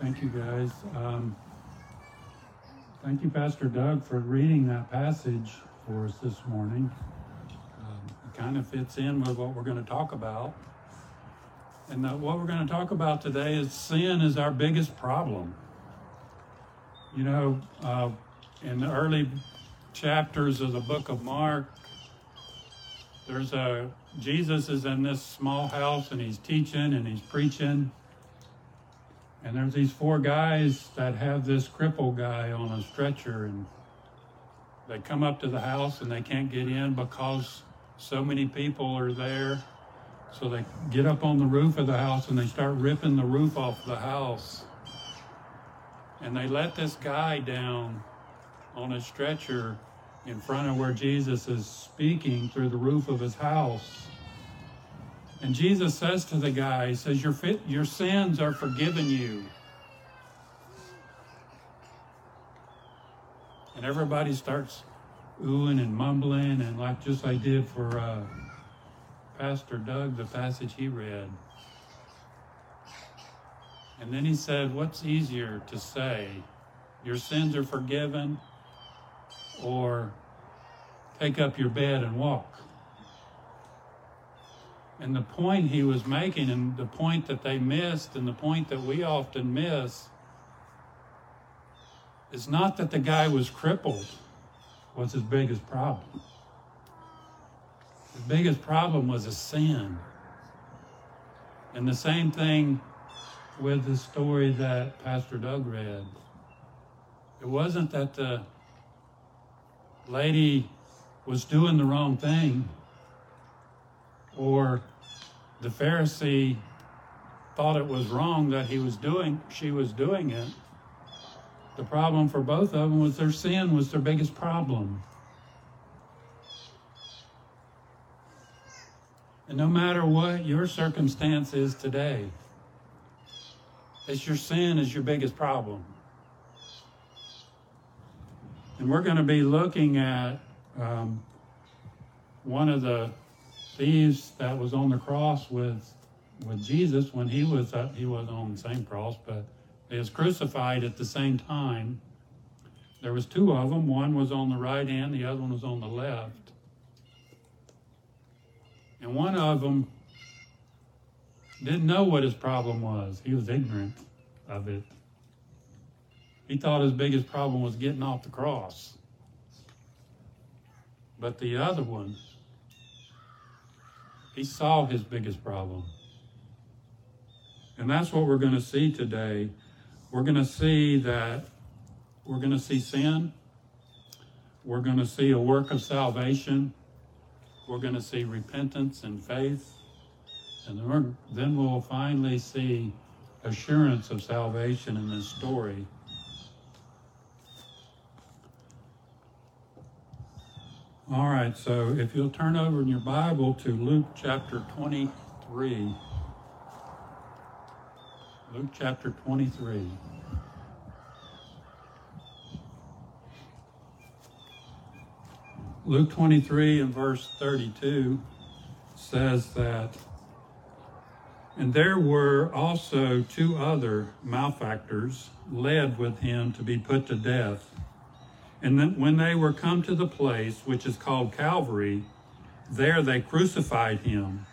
Thank you, guys. Um, thank you, Pastor Doug, for reading that passage for us this morning. Um, it kind of fits in with what we're going to talk about. And what we're going to talk about today is sin is our biggest problem. You know, uh, in the early chapters of the book of Mark, there's a Jesus is in this small house and he's teaching and he's preaching. And there's these four guys that have this cripple guy on a stretcher and they come up to the house and they can't get in because so many people are there. So they get up on the roof of the house and they start ripping the roof off the house. And they let this guy down on a stretcher in front of where Jesus is speaking through the roof of his house. And Jesus says to the guy, He says, Your, fit, your sins are forgiven you. And everybody starts oohing and mumbling, and like just I did for uh, Pastor Doug, the passage he read. And then he said, What's easier to say? Your sins are forgiven, or take up your bed and walk? And the point he was making, and the point that they missed, and the point that we often miss, is not that the guy was crippled, was his biggest problem. His biggest problem was a sin. And the same thing with the story that Pastor Doug read. It wasn't that the lady was doing the wrong thing or the Pharisee thought it was wrong that he was doing she was doing it. The problem for both of them was their sin was their biggest problem. And no matter what your circumstance is today, it's your sin is your biggest problem. And we're going to be looking at um, one of the thieves that was on the cross with with Jesus when he was uh, he wasn't on the same cross, but he was crucified at the same time. There was two of them. One was on the right hand, the other one was on the left. And one of them didn't know what his problem was. He was ignorant of it. He thought his biggest problem was getting off the cross. But the other one he saw his biggest problem. And that's what we're going to see today. We're going to see that we're going to see sin. We're going to see a work of salvation. We're going to see repentance and faith. And then, then we'll finally see assurance of salvation in this story. All right, so if you'll turn over in your Bible to Luke chapter 23. Luke chapter 23. Luke 23 and verse 32 says that, and there were also two other malefactors led with him to be put to death. And then when they were come to the place which is called Calvary, there they crucified him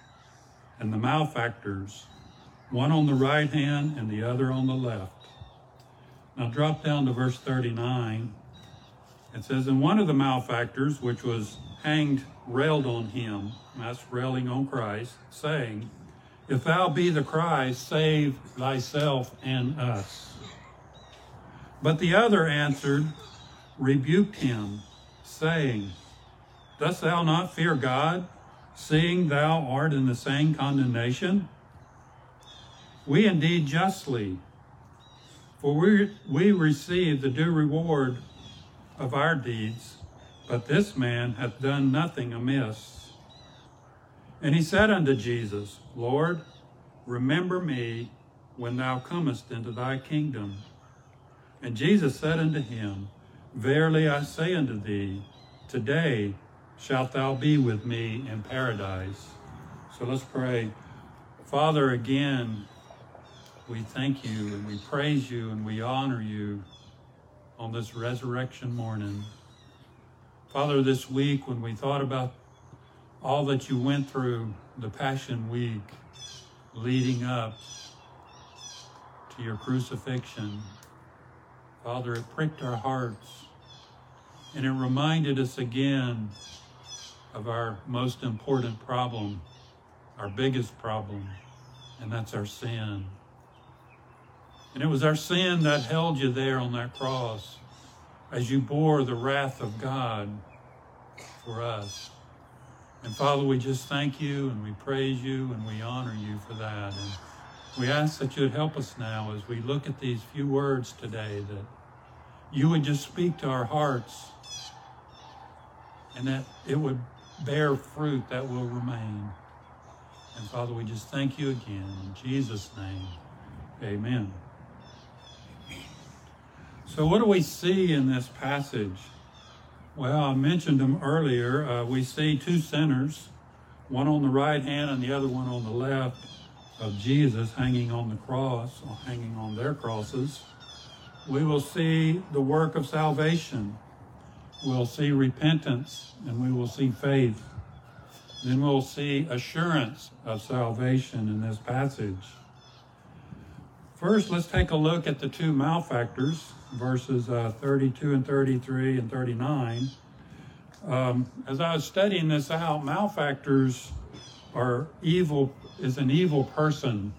and the malefactors, one on the right hand and the other on the left. Now drop down to verse 39. It says, And one of the malefactors, which was hanged, railed on him, that's railing on Christ, saying, If thou be the Christ, save thyself and us. But the other answered, rebuked him, saying, Dost thou not fear God, seeing thou art in the same condemnation? We indeed justly, for we, we receive the due reward of our deeds, but this man hath done nothing amiss. And he said unto Jesus, Lord, remember me when thou comest into thy kingdom. And Jesus said unto him, Verily I say unto thee, today shalt thou be with me in paradise. So let's pray. Father, again, we thank you and we praise you and we honor you on this resurrection morning. Father, this week when we thought about all that you went through the Passion Week leading up to your crucifixion, Father, it pricked our hearts and it reminded us again of our most important problem, our biggest problem, and that's our sin. And it was our sin that held you there on that cross as you bore the wrath of God for us. And Father, we just thank you and we praise you and we honor you for that. And we ask that you'd help us now as we look at these few words today, that you would just speak to our hearts and that it would bear fruit that will remain. And Father, we just thank you again. In Jesus' name, amen. So, what do we see in this passage? Well, I mentioned them earlier. Uh, we see two sinners, one on the right hand and the other one on the left of Jesus hanging on the cross, or hanging on their crosses. We will see the work of salvation. We'll see repentance and we will see faith. Then we'll see assurance of salvation in this passage. First, let's take a look at the two malefactors verses uh, 32 and 33 and 39. Um, as I was studying this out, malefactors are evil, is an evil person.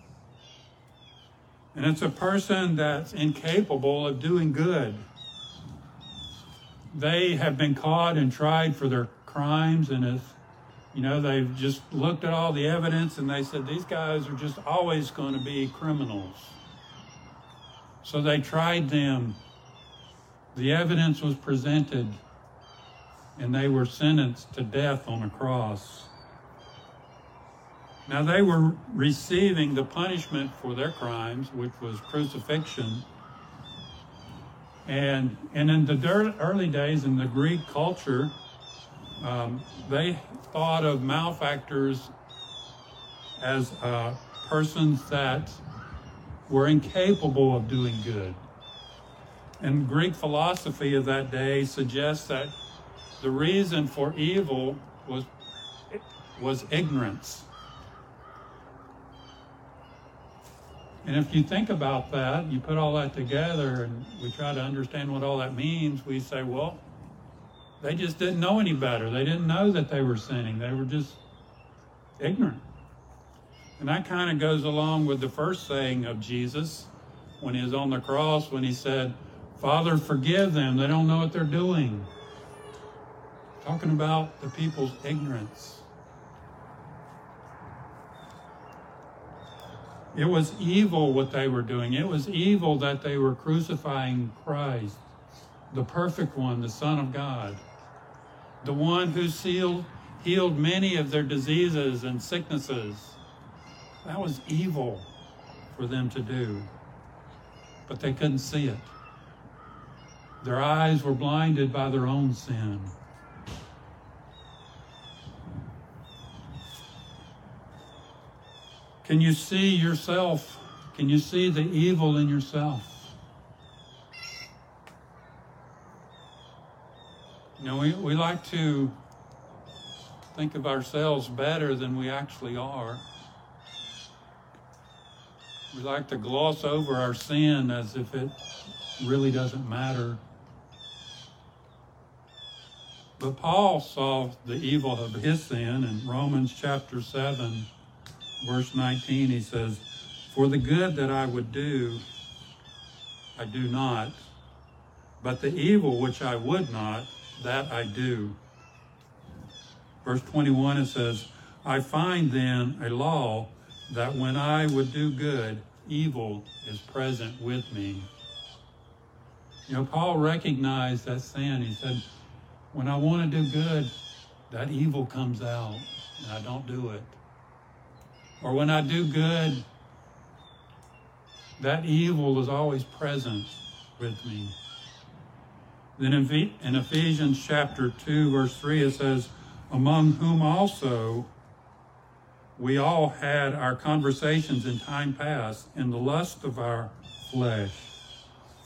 And it's a person that's incapable of doing good. They have been caught and tried for their crimes, and if you know, they've just looked at all the evidence and they said these guys are just always going to be criminals. So they tried them the evidence was presented and they were sentenced to death on a cross. Now they were receiving the punishment for their crimes, which was crucifixion. And, and in the early days in the Greek culture, um, they thought of malefactors as uh, persons that were incapable of doing good. And Greek philosophy of that day suggests that the reason for evil was, was ignorance. And if you think about that, you put all that together and we try to understand what all that means, we say, well, they just didn't know any better. They didn't know that they were sinning. They were just ignorant. And that kind of goes along with the first saying of Jesus when he was on the cross, when he said, Father, forgive them. They don't know what they're doing. Talking about the people's ignorance. It was evil what they were doing. It was evil that they were crucifying Christ, the perfect one, the Son of God, the one who sealed, healed many of their diseases and sicknesses. That was evil for them to do, but they couldn't see it. Their eyes were blinded by their own sin. Can you see yourself? Can you see the evil in yourself? You know, we, we like to think of ourselves better than we actually are. We like to gloss over our sin as if it really doesn't matter. But Paul saw the evil of his sin in Romans chapter 7, verse 19. He says, For the good that I would do, I do not, but the evil which I would not, that I do. Verse 21, it says, I find then a law that when I would do good, evil is present with me. You know, Paul recognized that sin. He said, when I want to do good, that evil comes out and I don't do it. Or when I do good, that evil is always present with me. Then in Ephesians chapter 2, verse 3, it says, Among whom also we all had our conversations in time past in the lust of our flesh,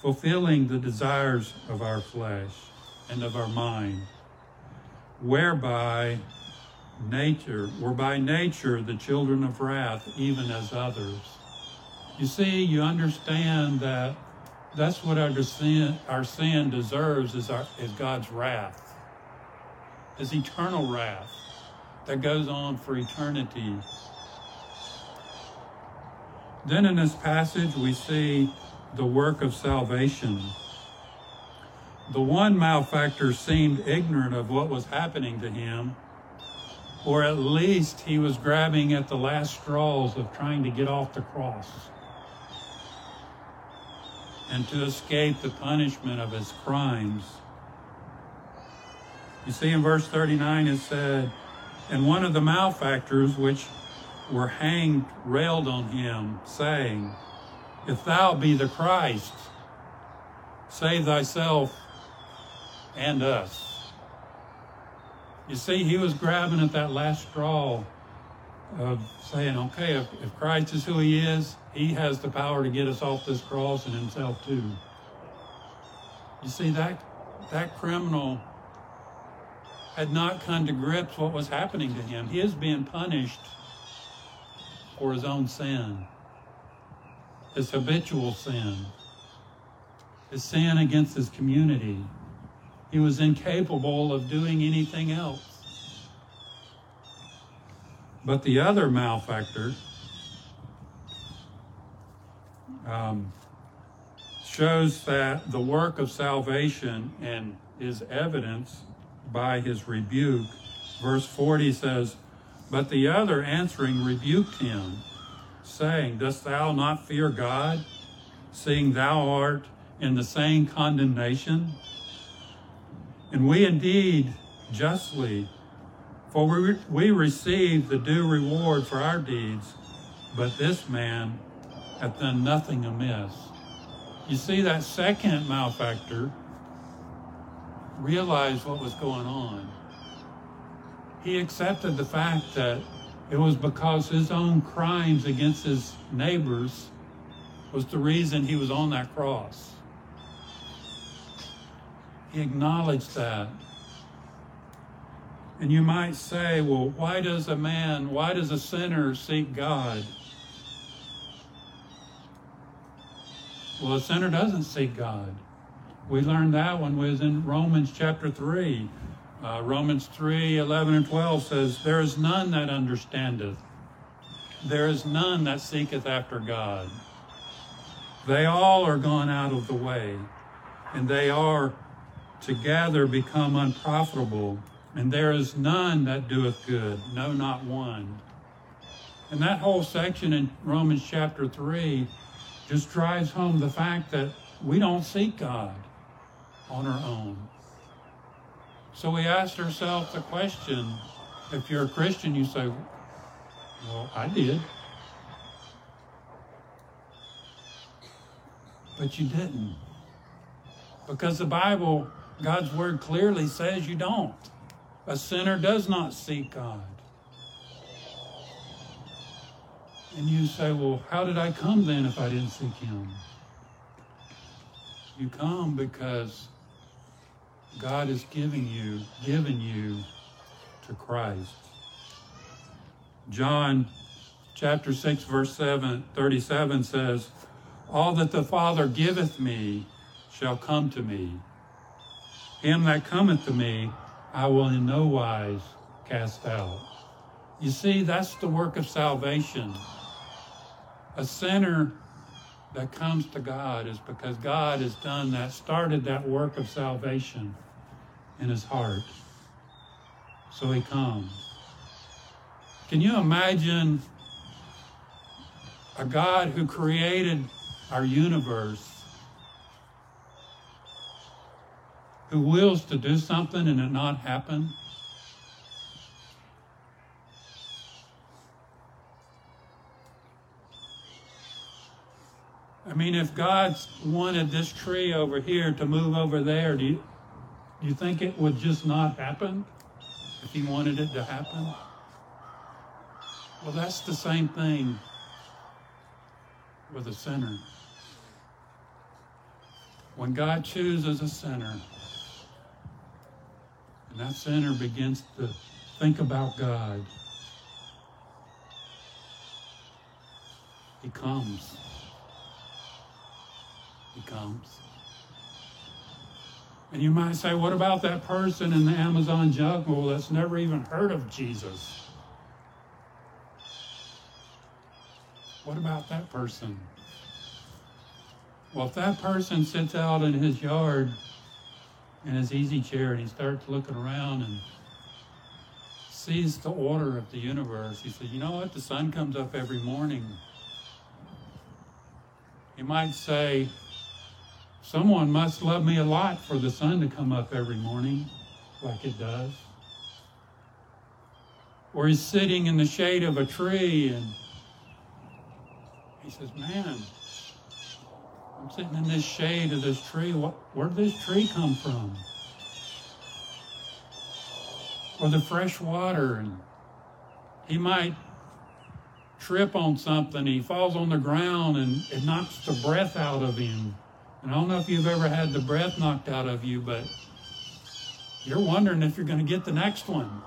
fulfilling the desires of our flesh and of our mind, whereby nature, were by nature the children of wrath, even as others. You see, you understand that that's what our sin, our sin deserves is, our, is God's wrath, His eternal wrath that goes on for eternity. Then in this passage, we see the work of salvation. The one malefactor seemed ignorant of what was happening to him, or at least he was grabbing at the last straws of trying to get off the cross and to escape the punishment of his crimes. You see, in verse 39, it said, And one of the malefactors which were hanged railed on him, saying, If thou be the Christ, save thyself and us. You see, he was grabbing at that last straw of saying, okay, if, if Christ is who he is, he has the power to get us off this cross and himself too. You see, that, that criminal had not come to grips what was happening to him. He is being punished for his own sin, his habitual sin, his sin against his community. He was incapable of doing anything else. But the other malefactor um, shows that the work of salvation and is evidence by his rebuke. Verse 40 says, But the other answering rebuked him, saying, Dost thou not fear God, seeing thou art in the same condemnation? And we indeed justly for we, we receive the due reward for our deeds, but this man hath done nothing amiss. You see, that second malefactor realized what was going on. He accepted the fact that it was because his own crimes against his neighbors was the reason he was on that cross. He acknowledged that. And you might say, well, why does a man, why does a sinner seek God? Well, a sinner doesn't seek God. We learned that when we was in Romans chapter 3. Uh, Romans 3, 11 and 12 says, There is none that understandeth. There is none that seeketh after God. They all are gone out of the way, and they are together become unprofitable. And there is none that doeth good, no, not one. And that whole section in Romans chapter 3 just drives home the fact that we don't seek God on our own. So we asked ourselves the question if you're a Christian, you say, Well, I did. But you didn't. Because the Bible, God's Word clearly says you don't. A sinner does not seek God. And you say, well, how did I come then if I didn't seek Him? You come because God is giving you, given you to Christ. John chapter 6, verse 7, 37 says, All that the Father giveth me shall come to me. Him that cometh to me I will in no wise cast out. You see, that's the work of salvation. A sinner that comes to God is because God has done that, started that work of salvation in his heart. So he comes. Can you imagine a God who created our universe who wills to do something and it not happen? I mean, if God wanted this tree over here to move over there, do you, do you think it would just not happen if He wanted it to happen? Well, that's the same thing with a sinner. When God chooses a sinner, that sinner begins to think about God, he comes. He comes. And you might say, what about that person in the Amazon jungle that's never even heard of Jesus? What about that person? Well, if that person sits out in his yard in his easy chair and he starts looking around and sees the order of the universe, he says, You know what? The sun comes up every morning. He might say, Someone must love me a lot for the sun to come up every morning like it does. Or he's sitting in the shade of a tree and he says, Man, I'm sitting in this shade of this tree. Where did this tree come from? Or the fresh water. And he might trip on something. He falls on the ground and it knocks the breath out of him. And I don't know if you've ever had the breath knocked out of you, but you're wondering if you're going to get the next one.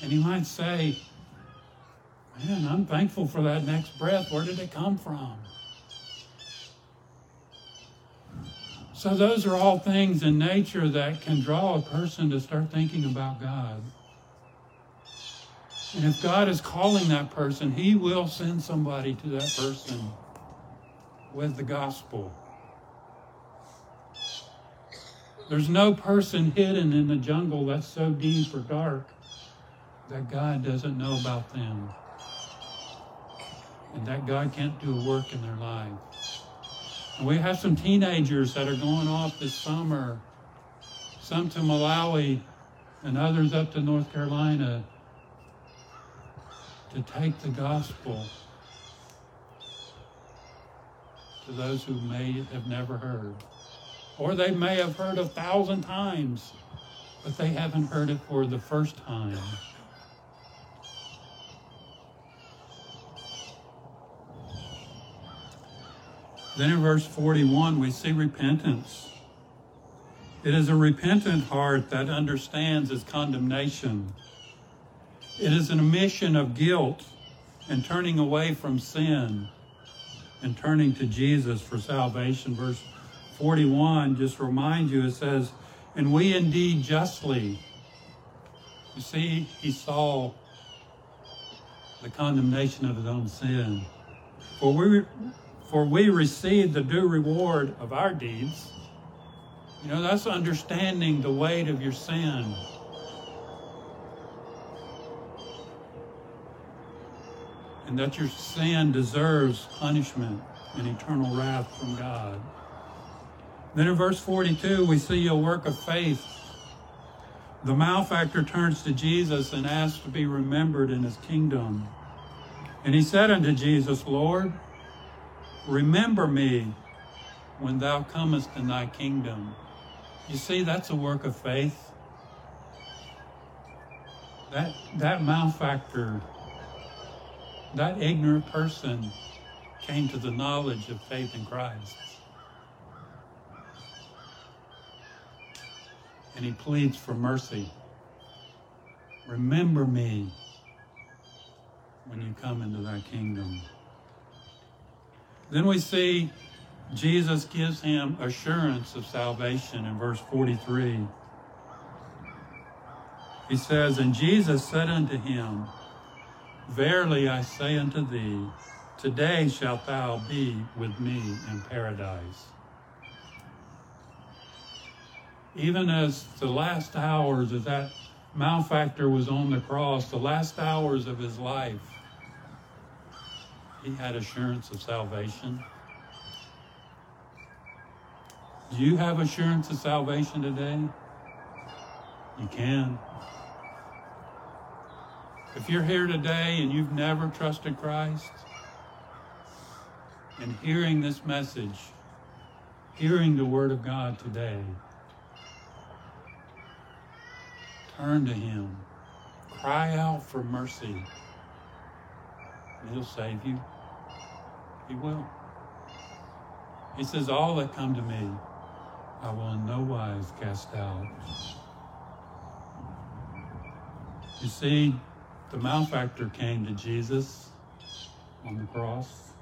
And he might say, Man, I'm thankful for that next breath. Where did it come from? So, those are all things in nature that can draw a person to start thinking about God. And if God is calling that person, He will send somebody to that person with the gospel. There's no person hidden in the jungle that's so deep or dark that God doesn't know about them. And that God can't do a work in their life. And we have some teenagers that are going off this summer, some to Malawi and others up to North Carolina to take the gospel to those who may have never heard. Or they may have heard a thousand times, but they haven't heard it for the first time. Then in verse 41, we see repentance. It is a repentant heart that understands its condemnation. It is an admission of guilt and turning away from sin and turning to Jesus for salvation. Verse 41 just remind you, it says, And we indeed justly. You see, he saw the condemnation of his own sin. For we for we receive the due reward of our deeds. You know, that's understanding the weight of your sin. And that your sin deserves punishment and eternal wrath from God. Then in verse 42, we see a work of faith. The malefactor turns to Jesus and asks to be remembered in his kingdom. And he said unto Jesus, Lord, Remember me when thou comest in thy kingdom. You see, that's a work of faith. That, that malefactor, that ignorant person came to the knowledge of faith in Christ. And he pleads for mercy. Remember me when you come into thy kingdom. Then we see Jesus gives him assurance of salvation in verse 43. He says, And Jesus said unto him, Verily I say unto thee, today shalt thou be with me in paradise. Even as the last hours of that malefactor was on the cross, the last hours of his life, he had assurance of salvation. Do you have assurance of salvation today? You can. If you're here today and you've never trusted Christ, and hearing this message, hearing the Word of God today, Turn to Him. Cry out for mercy. And He'll save you. He will. He says, All that come to me, I will in no wise cast out. You see, the malefactor came to Jesus on the cross.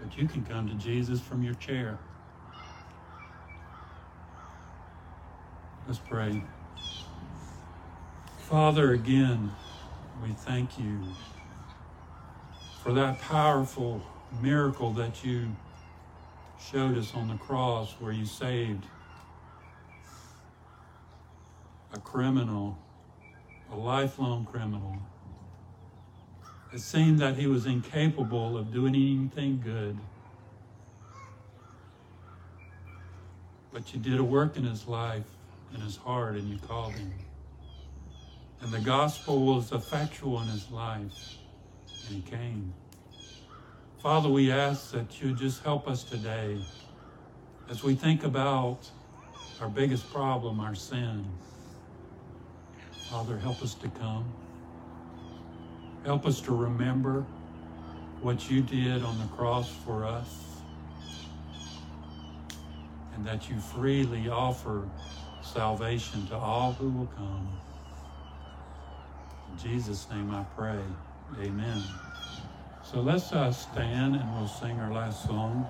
But you can come to Jesus from your chair. Let's pray. Father, again, we thank you for that powerful miracle that you showed us on the cross where you saved a criminal, a lifelong criminal. It seemed that he was incapable of doing anything good. But you did a work in his life, in his heart, and you called him. And the gospel was effectual in his life, and came. Father, we ask that you just help us today as we think about our biggest problem, our sin. Father, help us to come. Help us to remember what you did on the cross for us and that you freely offer salvation to all who will come. In Jesus' name I pray. Amen. So let's uh, stand and we'll sing our last song.